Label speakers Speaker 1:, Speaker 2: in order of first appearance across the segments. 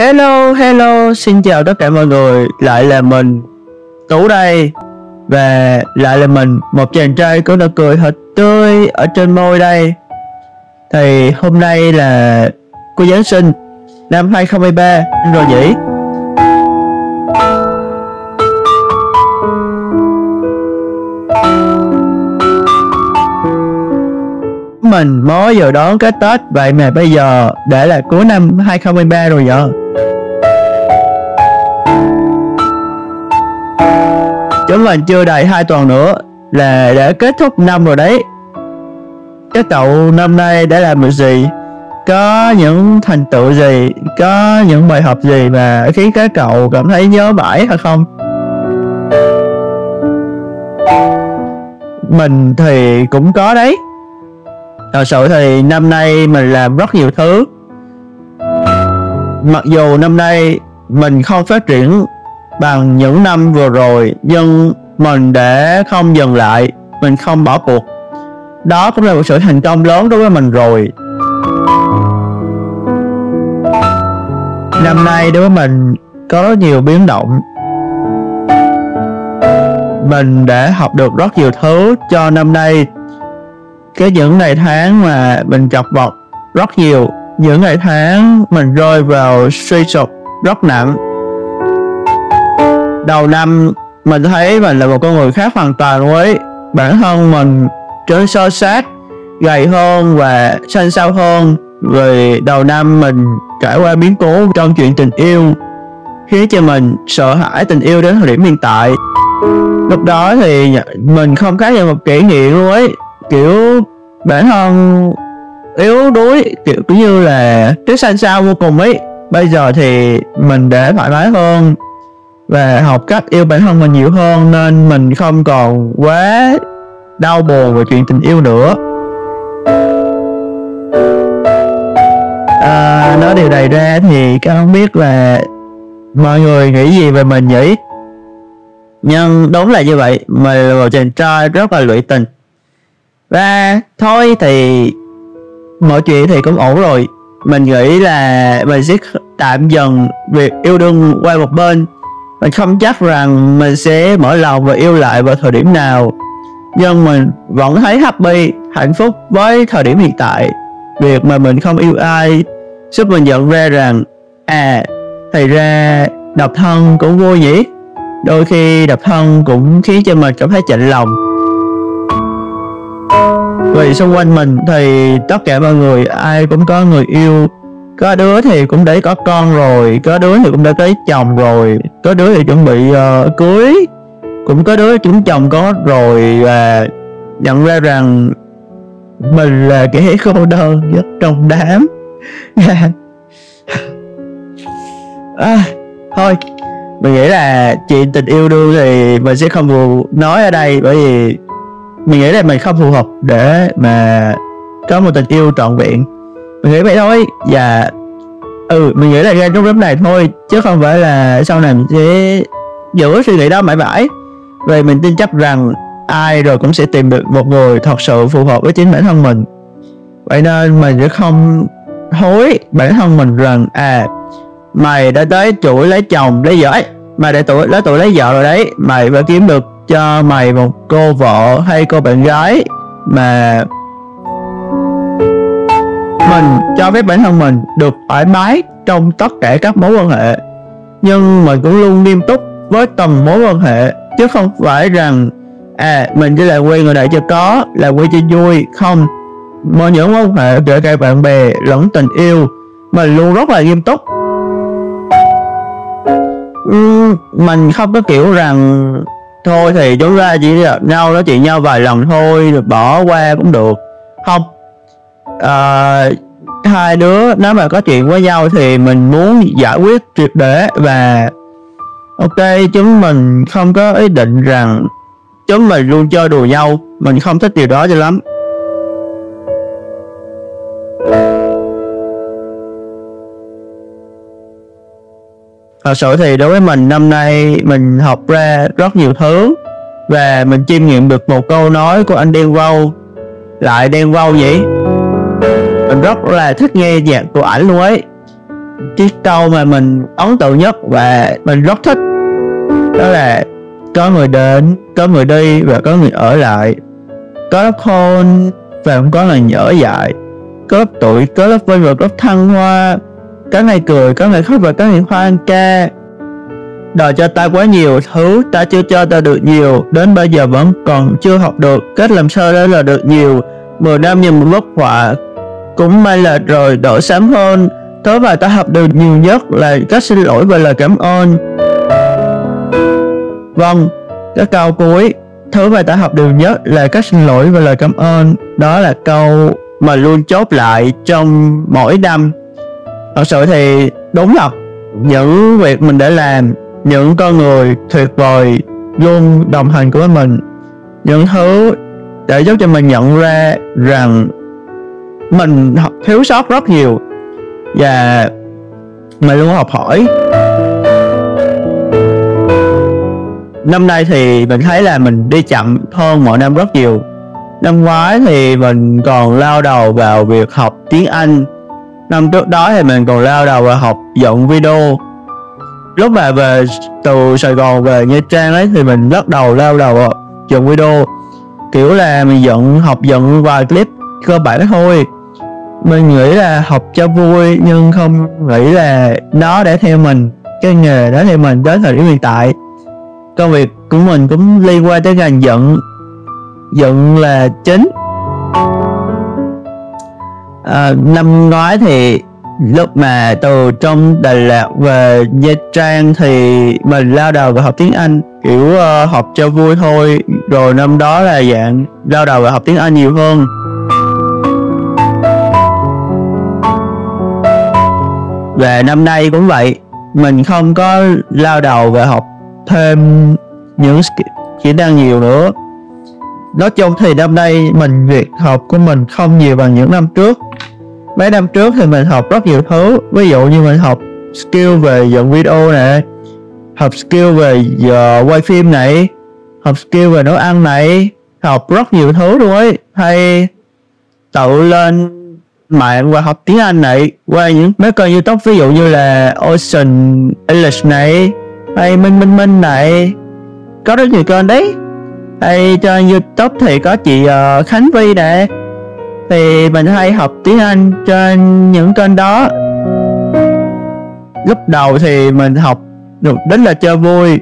Speaker 1: Hello, hello, xin chào tất cả mọi người, lại là mình Tú đây. Và lại là mình, một chàng trai có nụ cười thật tươi ở trên môi đây. Thì hôm nay là cô Giáng sinh năm 2023 rồi Mình mới vừa đón cái Tết vậy mà bây giờ để là cuối năm 2023 rồi vậy Chúng mình chưa đầy 2 tuần nữa là đã kết thúc năm rồi đấy Các cậu năm nay đã làm được gì? Có những thành tựu gì? Có những bài học gì mà khiến các cậu cảm thấy nhớ mãi hay không? Mình thì cũng có đấy Thật sự thì năm nay mình làm rất nhiều thứ. Mặc dù năm nay mình không phát triển bằng những năm vừa rồi, nhưng mình để không dừng lại, mình không bỏ cuộc. Đó cũng là một sự thành công lớn đối với mình rồi. Năm nay đối với mình có rất nhiều biến động. Mình đã học được rất nhiều thứ cho năm nay cái những ngày tháng mà mình chọc vật rất nhiều. Những ngày tháng mình rơi vào suy sụp rất nặng. Đầu năm, mình thấy mình là một con người khác hoàn toàn với bản thân mình trở sơ sát, gầy hơn và xanh xao hơn. Vì đầu năm mình trải qua biến cố trong chuyện tình yêu, khiến cho mình sợ hãi tình yêu đến thời điểm hiện tại. Lúc đó thì mình không khác như một kỷ niệm luôn ấy kiểu bản thân yếu đuối kiểu như là trước xanh sao vô cùng ấy. Bây giờ thì mình đã thoải mái hơn và học cách yêu bản thân mình nhiều hơn nên mình không còn quá đau buồn về chuyện tình yêu nữa. À, nói điều này ra thì các không biết là mọi người nghĩ gì về mình nhỉ? Nhưng đúng là như vậy mình là một chàng trai rất là lụy tình và thôi thì mọi chuyện thì cũng ổn rồi. Mình nghĩ là mình sẽ tạm dần việc yêu đương qua một bên. Mình không chắc rằng mình sẽ mở lòng và yêu lại vào thời điểm nào. Nhưng mình vẫn thấy happy, hạnh phúc với thời điểm hiện tại. Việc mà mình không yêu ai giúp mình nhận ra rằng à thì ra độc thân cũng vui nhỉ. Đôi khi độc thân cũng khiến cho mình cảm thấy chạnh lòng vì xung quanh mình thì tất cả mọi người ai cũng có người yêu. Có đứa thì cũng đã có con rồi có đứa thì cũng đã có chồng rồi có đứa thì chuẩn bị uh, cưới. Cũng có đứa chúng chồng có rồi và nhận ra rằng mình là kẻ cô đơn nhất trong đám. À, thôi mình nghĩ là chuyện tình yêu đương thì mình sẽ không buồn nói ở đây bởi vì mình nghĩ là mình không phù hợp để mà có một tình yêu trọn vẹn. Mình nghĩ vậy thôi, và ừ mình nghĩ là ra trong lớp này thôi, chứ không phải là sau này mình sẽ giữ suy nghĩ đó mãi mãi. Về mình tin chắc rằng ai rồi cũng sẽ tìm được một người thật sự phù hợp với chính bản thân mình. Vậy nên mình sẽ không hối bản thân mình rằng à mày đã tới tuổi lấy chồng, lấy vợ mày đã tuổi, lấy tuổi, lấy vợ rồi đấy, mày phải kiếm được cho mày một cô vợ hay cô bạn gái mà mình cho phép bản thân mình được thoải mái trong tất cả các mối quan hệ. Nhưng mình cũng luôn nghiêm túc với từng mối quan hệ chứ không phải rằng à mình chỉ là quen người này cho có là quen cho vui không. Mọi những mối quan hệ kể cả bạn bè lẫn tình yêu mình luôn rất là nghiêm túc. Uhm, mình không có kiểu rằng thôi thì chúng ta chỉ gặp nhau nói chuyện nhau vài lần thôi rồi bỏ qua cũng được. Không à, hai đứa nếu mà có chuyện với nhau thì mình muốn giải quyết triệt để và ok chúng mình không có ý định rằng chúng mình luôn chơi đùa nhau. Mình không thích điều đó cho lắm. Thật sự thì đối với mình, năm nay mình học ra rất nhiều thứ và mình chiêm nghiệm được một câu nói của anh Đen Vâu. Lại Đen Vâu vậy? Mình rất là thích nghe nhạc của ảnh luôn ấy. Chiếc câu mà mình ấn tượng nhất và mình rất thích, đó là có người đến, có người đi và có người ở lại. Có lớp khôn và cũng có lần nhở dại. Có lớp tuổi, có lớp vinh và có lớp thăng hoa có ngày cười có ngày khóc và có ngày hoan ca. Đòi cho ta quá nhiều thứ, ta chưa cho ta được nhiều. Đến bây giờ vẫn còn chưa học được cách làm sao để là được nhiều. Mười năm nhìn một bức họa cũng may là rồi đỡ sám hơn. Thứ mà ta học được nhiều nhất là cách xin lỗi và lời cảm ơn. Vâng cái câu cuối, thứ mà ta học được nhất là cách xin lỗi và lời cảm ơn. Đó là câu mà luôn chốt lại trong mỗi năm thật sự thì đúng thật. Những việc mình đã làm, những con người tuyệt vời, luôn đồng hành của mình. Những thứ để giúp cho mình nhận ra rằng mình thiếu sót rất nhiều và mình luôn học hỏi. Năm nay thì mình thấy là mình đi chậm hơn mọi năm rất nhiều. Năm ngoái thì mình còn lao đầu vào việc học tiếng anh năm trước đó thì mình còn lao đầu vào học dựng video. Lúc mà về từ Sài Gòn về Nha Trang ấy, thì mình bắt đầu lao đầu vào dựng video. Kiểu là mình dựng học dựng vài clip, cơ bản thôi. Mình nghĩ là học cho vui, nhưng không nghĩ là nó để theo mình, cái nghề đó theo mình đến thời điểm hiện tại. Công việc của mình cũng liên quan tới ngành dựng dựng là chính à, năm ngoái thì lúc mà từ trong Đà Lạt về Nha Trang thì mình lao đầu vào học tiếng Anh kiểu uh, học cho vui thôi. Rồi năm đó là dạng lao đầu vào học tiếng Anh nhiều hơn. Và năm nay cũng vậy mình không có lao đầu vào học thêm những kỹ năng nhiều nữa nói chung thì năm nay mình việc học của mình không nhiều bằng những năm trước. Mấy năm trước thì mình học rất nhiều thứ, ví dụ như mình học skill về dựng video này học skill về giờ quay phim này, học skill về nấu ăn này, học rất nhiều thứ luôn ấy. Hay tự lên mạng và học tiếng Anh này, qua những mấy kênh youtube ví dụ như là Ocean English này, hay Minh Minh Minh này. Có rất nhiều kênh đấy hay trên youtube thì có chị uh, Khánh Vi nè. Thì mình hay học tiếng Anh trên những kênh đó. Lúc đầu thì mình học được đến là chơi vui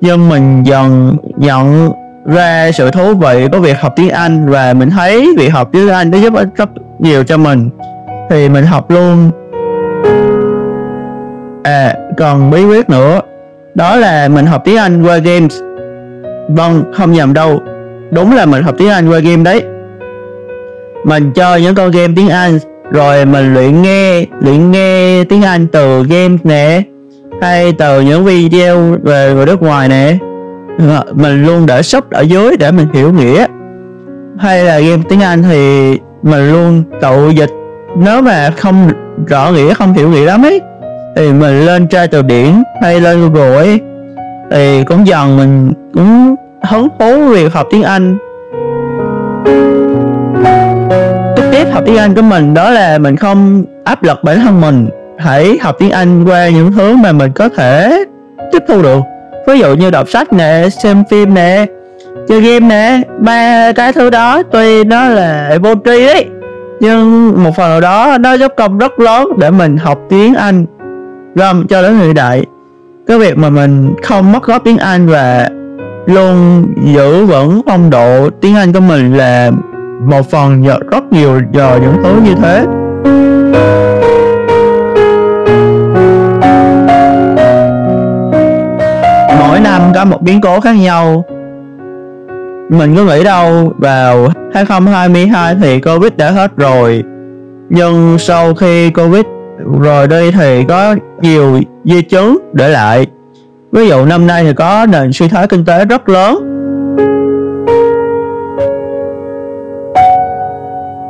Speaker 1: nhưng mình dần nhận ra sự thú vị của việc học tiếng Anh và mình thấy việc học tiếng Anh nó giúp ích rất nhiều cho mình. Thì mình học luôn. À còn bí quyết nữa đó là mình học tiếng Anh qua games vâng không nhầm đâu. Đúng là mình học tiếng Anh qua game đấy. Mình chơi những con game tiếng Anh, rồi mình luyện nghe luyện nghe tiếng Anh từ game nè, hay từ những video về người nước ngoài nè. Ờ, mình luôn để sub ở dưới để mình hiểu nghĩa. Hay là game tiếng Anh thì mình luôn tự dịch. Nếu mà không rõ nghĩa, không hiểu nghĩa lắm ấy, thì mình lên tra từ điển hay lên Google ấy thì cũng dần mình cũng hứng thú việc học tiếng Anh. Tiếp tiếp học tiếng Anh của mình đó là mình không áp lực bản thân mình hãy học tiếng Anh qua những thứ mà mình có thể tiếp thu được. Ví dụ như đọc sách nè, xem phim nè, chơi game nè, ba cái thứ đó tuy nó là vô tri đấy nhưng một phần nào đó nó giúp công rất lớn để mình học tiếng Anh gom cho đến hiện đại cái việc mà mình không mất gốc tiếng Anh và luôn giữ vững phong độ tiếng Anh của mình là một phần nhờ rất nhiều nhờ những thứ như thế. Mỗi năm có một biến cố khác nhau. Mình cứ nghĩ đâu, vào 2022 thì Covid đã hết rồi. Nhưng sau khi Covid rồi đây thì có nhiều di chứng để lại. Ví dụ năm nay thì có nền suy thoái kinh tế rất lớn.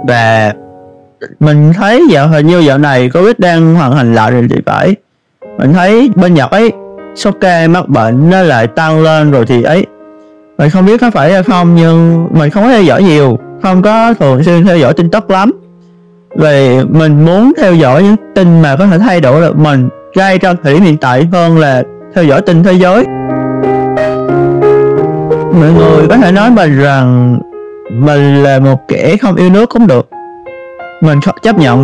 Speaker 1: Và mình thấy dạo hình như dạo này Covid đang hoàn thành lại rồi thì phải. Mình thấy bên Nhật ấy, số ca mắc bệnh nó lại tăng lên rồi thì ấy. Mình không biết có phải hay không, nhưng mình không có theo dõi nhiều, không có thường xuyên theo dõi tin tức lắm. Vì mình muốn theo dõi những tin mà có thể thay đổi được mình ngay trong thời điểm hiện tại hơn là theo dõi tin thế giới. Mọi người có thể nói mình rằng mình là một kẻ không yêu nước cũng được. Mình không chấp nhận.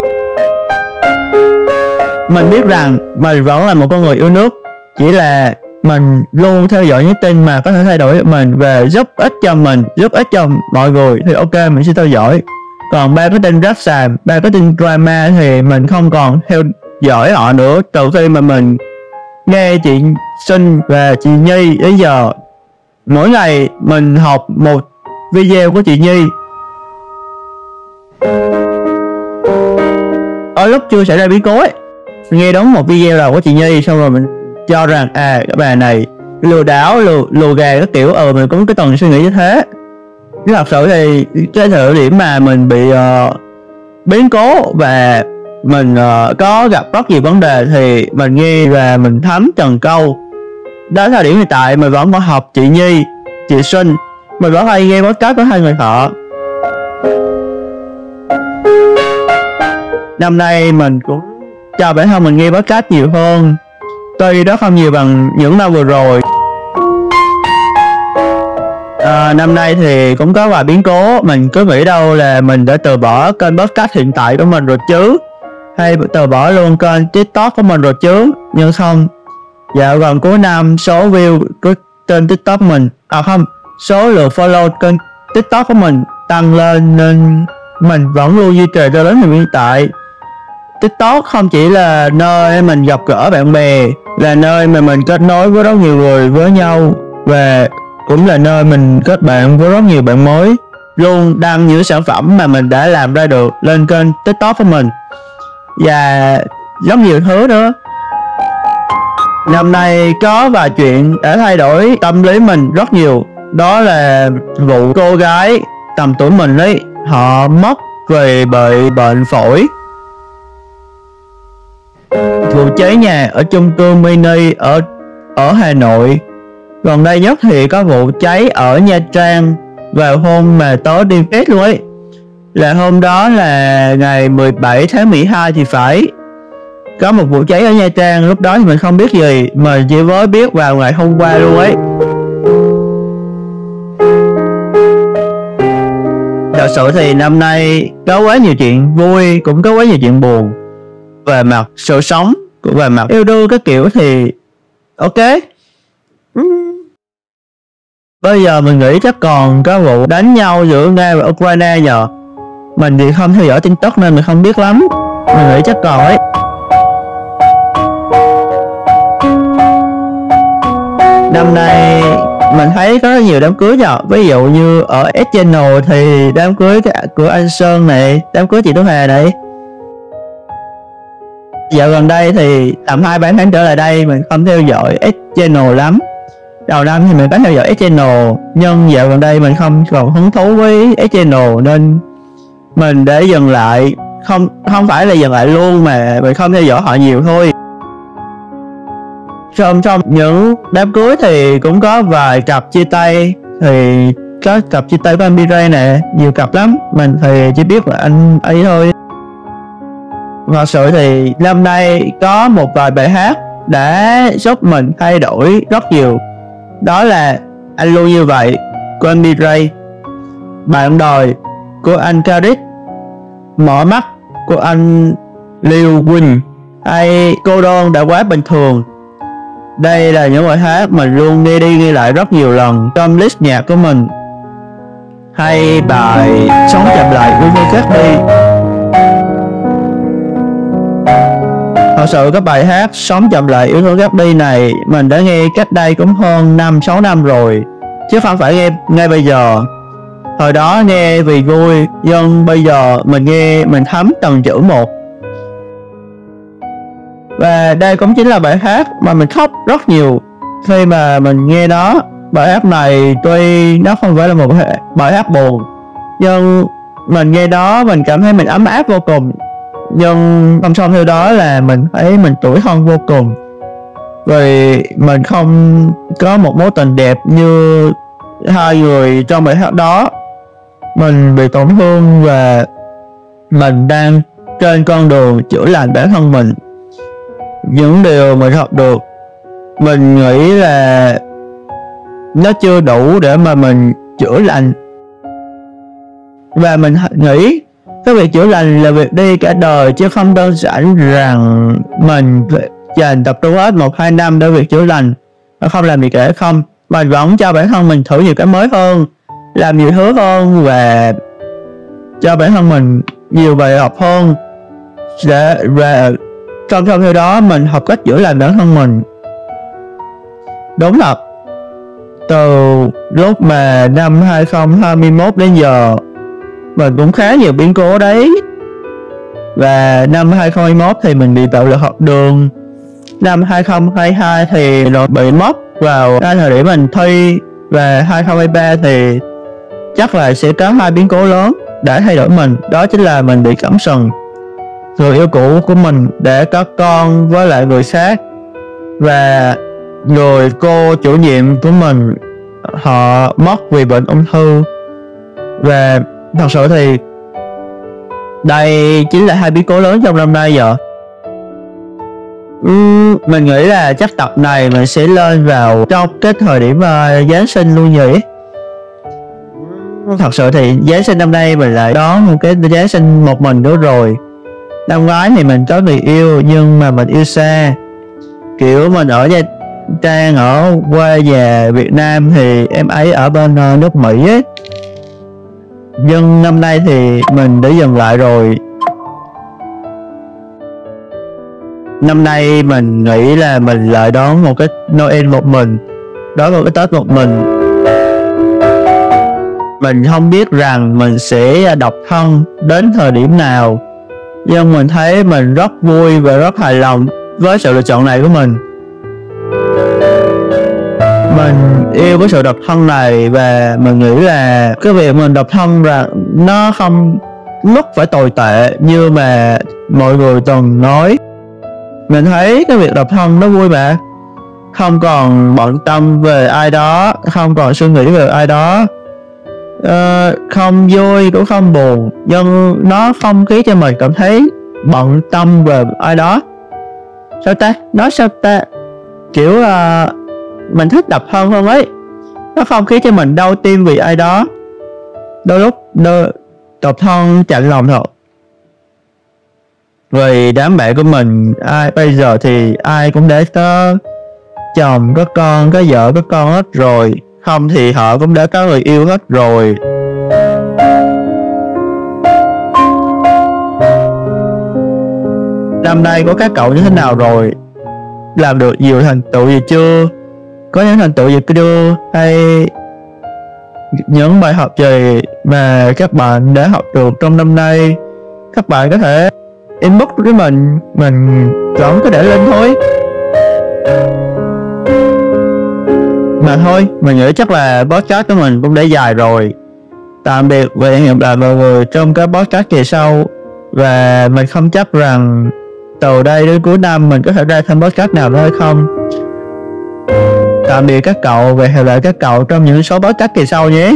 Speaker 1: Mình biết rằng mình vẫn là một con người yêu nước, chỉ là mình luôn theo dõi những tin mà có thể thay đổi mình và giúp ích cho mình, giúp ích cho mọi người thì ok, mình sẽ theo dõi còn ba cái tin rap xàm, ba cái tin drama thì mình không còn theo dõi họ nữa. Từ khi mà mình nghe chị Sinh và chị Nhi đến giờ, mỗi ngày mình học một video của chị Nhi. Ở lúc chưa xảy ra biến cố ấy, nghe đóng một video nào của chị Nhi xong rồi mình cho rằng à các bà này lừa đảo, lừa lừa gà các kiểu. Ờ mình cũng cái tầng suy nghĩ như thế nhưng thật sự thì cái thời điểm mà mình bị uh, biến cố và mình uh, có gặp rất nhiều vấn đề thì mình nghe và mình thấm trần câu. Đến thời điểm hiện tại mình vẫn có học chị Nhi chị Sinh, mình vẫn hay nghe podcast của hai người họ. Năm nay mình cũng cho bản thân mình nghe podcast nhiều hơn. Tuy đó không nhiều bằng những năm vừa rồi à, năm nay thì cũng có vài biến cố. Mình cứ nghĩ đâu là mình đã từ bỏ kênh podcast hiện tại của mình rồi chứ. Hay từ bỏ luôn kênh tiktok của mình rồi chứ. Nhưng không dạo gần cuối năm số view của kênh tiktok mình à không số lượt follow kênh tiktok của mình tăng lên nên mình vẫn luôn duy trì cho đến hiện tại. Tiktok không chỉ là nơi mình gặp gỡ bạn bè là nơi mà mình kết nối với rất nhiều người với nhau và cũng là nơi mình kết bạn với rất nhiều bạn mới. Luôn đăng những sản phẩm mà mình đã làm ra được lên kênh tiktok của mình. Và rất nhiều thứ nữa. Năm nay có vài chuyện đã thay đổi tâm lý mình rất nhiều. Đó là vụ cô gái tầm tuổi mình ấy, họ mất vì bị bệnh phổi. Vụ cháy nhà ở chung cư mini ở ở Hà Nội gần đây nhất thì có vụ cháy ở Nha Trang vào hôm mà tối đi Tết luôn ấy. Là hôm đó là ngày 17 tháng 12 thì phải. Có một vụ cháy ở Nha Trang, lúc đó thì mình không biết gì mà chỉ mới biết vào ngày hôm qua luôn ấy. Thật sự thì năm nay có quá nhiều chuyện vui, cũng có quá nhiều chuyện buồn. Về mặt sự sống về mặt yêu đương các kiểu thì ok. Ừ bây giờ mình nghĩ chắc còn có vụ đánh nhau giữa nga và ukraine nhờ. Mình thì không theo dõi tin tức nên mình không biết lắm. Mình nghĩ chắc còn ấy. Năm nay mình thấy có nhiều đám cưới nhờ. Ví dụ như ở S Channel thì đám cưới của anh Sơn này, đám cưới chị Tú Hà này. Dạo gần đây thì tầm hai ba tháng trở lại đây mình không theo dõi S Channel lắm đầu năm thì mình có theo dõi Channel, nhưng dạo gần đây mình không còn hứng thú với Channel, nên mình để dừng lại. Không không phải là dừng lại luôn mà mình không theo dõi họ nhiều thôi. Trong trong những đám cưới thì cũng có vài cặp chia tay. Thì có cặp chia tay với anh BJ nè, nhiều cặp lắm. Mình thì chỉ biết là anh ấy thôi. Thật sự thì năm nay có một vài bài hát đã giúp mình thay đổi rất nhiều đó là anh luôn như vậy của anh Mirai. bạn đời của anh Karik. Mở mắt của anh Liu Quỳnh. Hay cô đơn đã quá bình thường. Đây là những bài hát mình luôn nghe đi nghe lại rất nhiều lần trong list nhạc của mình. Hay bài sống chậm lại của người khác đi. Thật sự các bài hát Sống chậm lại yếu tố gấp đi này, Mình đã nghe cách đây cũng hơn 5-6 năm rồi. Chứ không phải nghe ngay bây giờ. Hồi đó nghe vì vui, Nhưng bây giờ mình nghe mình thấm từng chữ một. Và đây cũng chính là bài hát mà mình khóc rất nhiều Khi mà mình nghe nó. Bài hát này tuy nó không phải là một bài hát buồn, Nhưng mình nghe đó mình cảm thấy mình ấm áp vô cùng nhưng song song theo đó là mình thấy mình tuổi thân vô cùng. Vì mình không có một mối tình đẹp như hai người trong bài hát đó. Mình bị tổn thương và mình đang trên con đường chữa lành bản thân mình. Những điều mình học được, mình nghĩ là nó chưa đủ để mà mình chữa lành. Và mình nghĩ cái việc chữa lành là việc đi cả đời, chứ không đơn giản rằng mình dành tập trung hết một, hai năm để việc chữa lành. Mà không làm gì cả không mà vẫn cho bản thân mình thử nhiều cái mới hơn, làm nhiều thứ hơn và cho bản thân mình nhiều bài học hơn. Để, và trong trong theo đó, mình học cách chữa lành bản thân mình. Đúng là từ lúc mà năm 2021 đến giờ mình cũng khá nhiều biến cố đấy. Và năm 2021 thì mình bị bạo lực học đường. Năm 2022 thì nó bị mất vào cái thời điểm mình thi. Và 2023 thì chắc là sẽ có hai biến cố lớn đã thay đổi mình. Đó chính là mình bị cắm sừng người yêu cũ của mình để có con với lại người khác. Và người cô chủ nhiệm của mình, họ mất vì bệnh ung thư. Và thật sự thì đây chính là hai biến cố lớn trong năm nay giờ uhm, mình nghĩ là chắc tập này mình sẽ lên vào trong cái thời điểm uh, Giáng sinh luôn nhỉ? Thật sự thì Giáng sinh năm nay mình lại đón một cái Giáng sinh một mình nữa rồi. Năm ngoái thì mình có người yêu nhưng mà mình yêu xa. Kiểu mình ở nhà Trang ở quê về Việt Nam thì em ấy ở bên uh, nước Mỹ ấy nhưng năm nay thì mình đã dừng lại rồi. Năm nay mình nghĩ là mình lại đón một cái Noel một mình, đón một cái Tết một mình. Mình không biết rằng mình sẽ độc thân đến thời điểm nào, nhưng mình thấy mình rất vui và rất hài lòng với sự lựa chọn này của mình mình yêu cái sự độc thân này và mình nghĩ là cái việc mình độc thân là nó không mất phải tồi tệ như mà mọi người từng nói. Mình thấy cái việc độc thân nó vui mà. Không còn bận tâm về ai đó không còn suy nghĩ về ai đó. Uh, không vui cũng không buồn nhưng nó không khiến cho mình cảm thấy bận tâm về ai đó. Sao ta? Nói sao ta? Kiểu uh, mình thích đập hơn hơn ấy. Nó không khiến cho mình đau tim vì ai đó. Đôi lúc đôi độc thân chạnh lòng thật. Vì đám bạn của mình, ai, bây giờ thì ai cũng đã có chồng có con, có vợ có con hết rồi. Không thì họ cũng đã có người yêu hết rồi. Năm nay của các cậu như thế nào rồi? Làm được nhiều thành tựu gì chưa? Có những thành tựu gì video hay những bài học gì mà các bạn đã học được trong năm nay? Các bạn có thể inbox với mình mình chọn có để lên thôi. Mà thôi, mình nghĩ chắc là podcast của mình cũng đã dài rồi. Tạm biệt và hẹn gặp lại mọi người trong các podcast kỳ sau. Và mình không chắc rằng từ đây đến cuối năm mình có thể ra thêm podcast nào nữa hay không tạm biệt các cậu và hẹn gặp lại các cậu trong những số podcast kỳ sau nhé.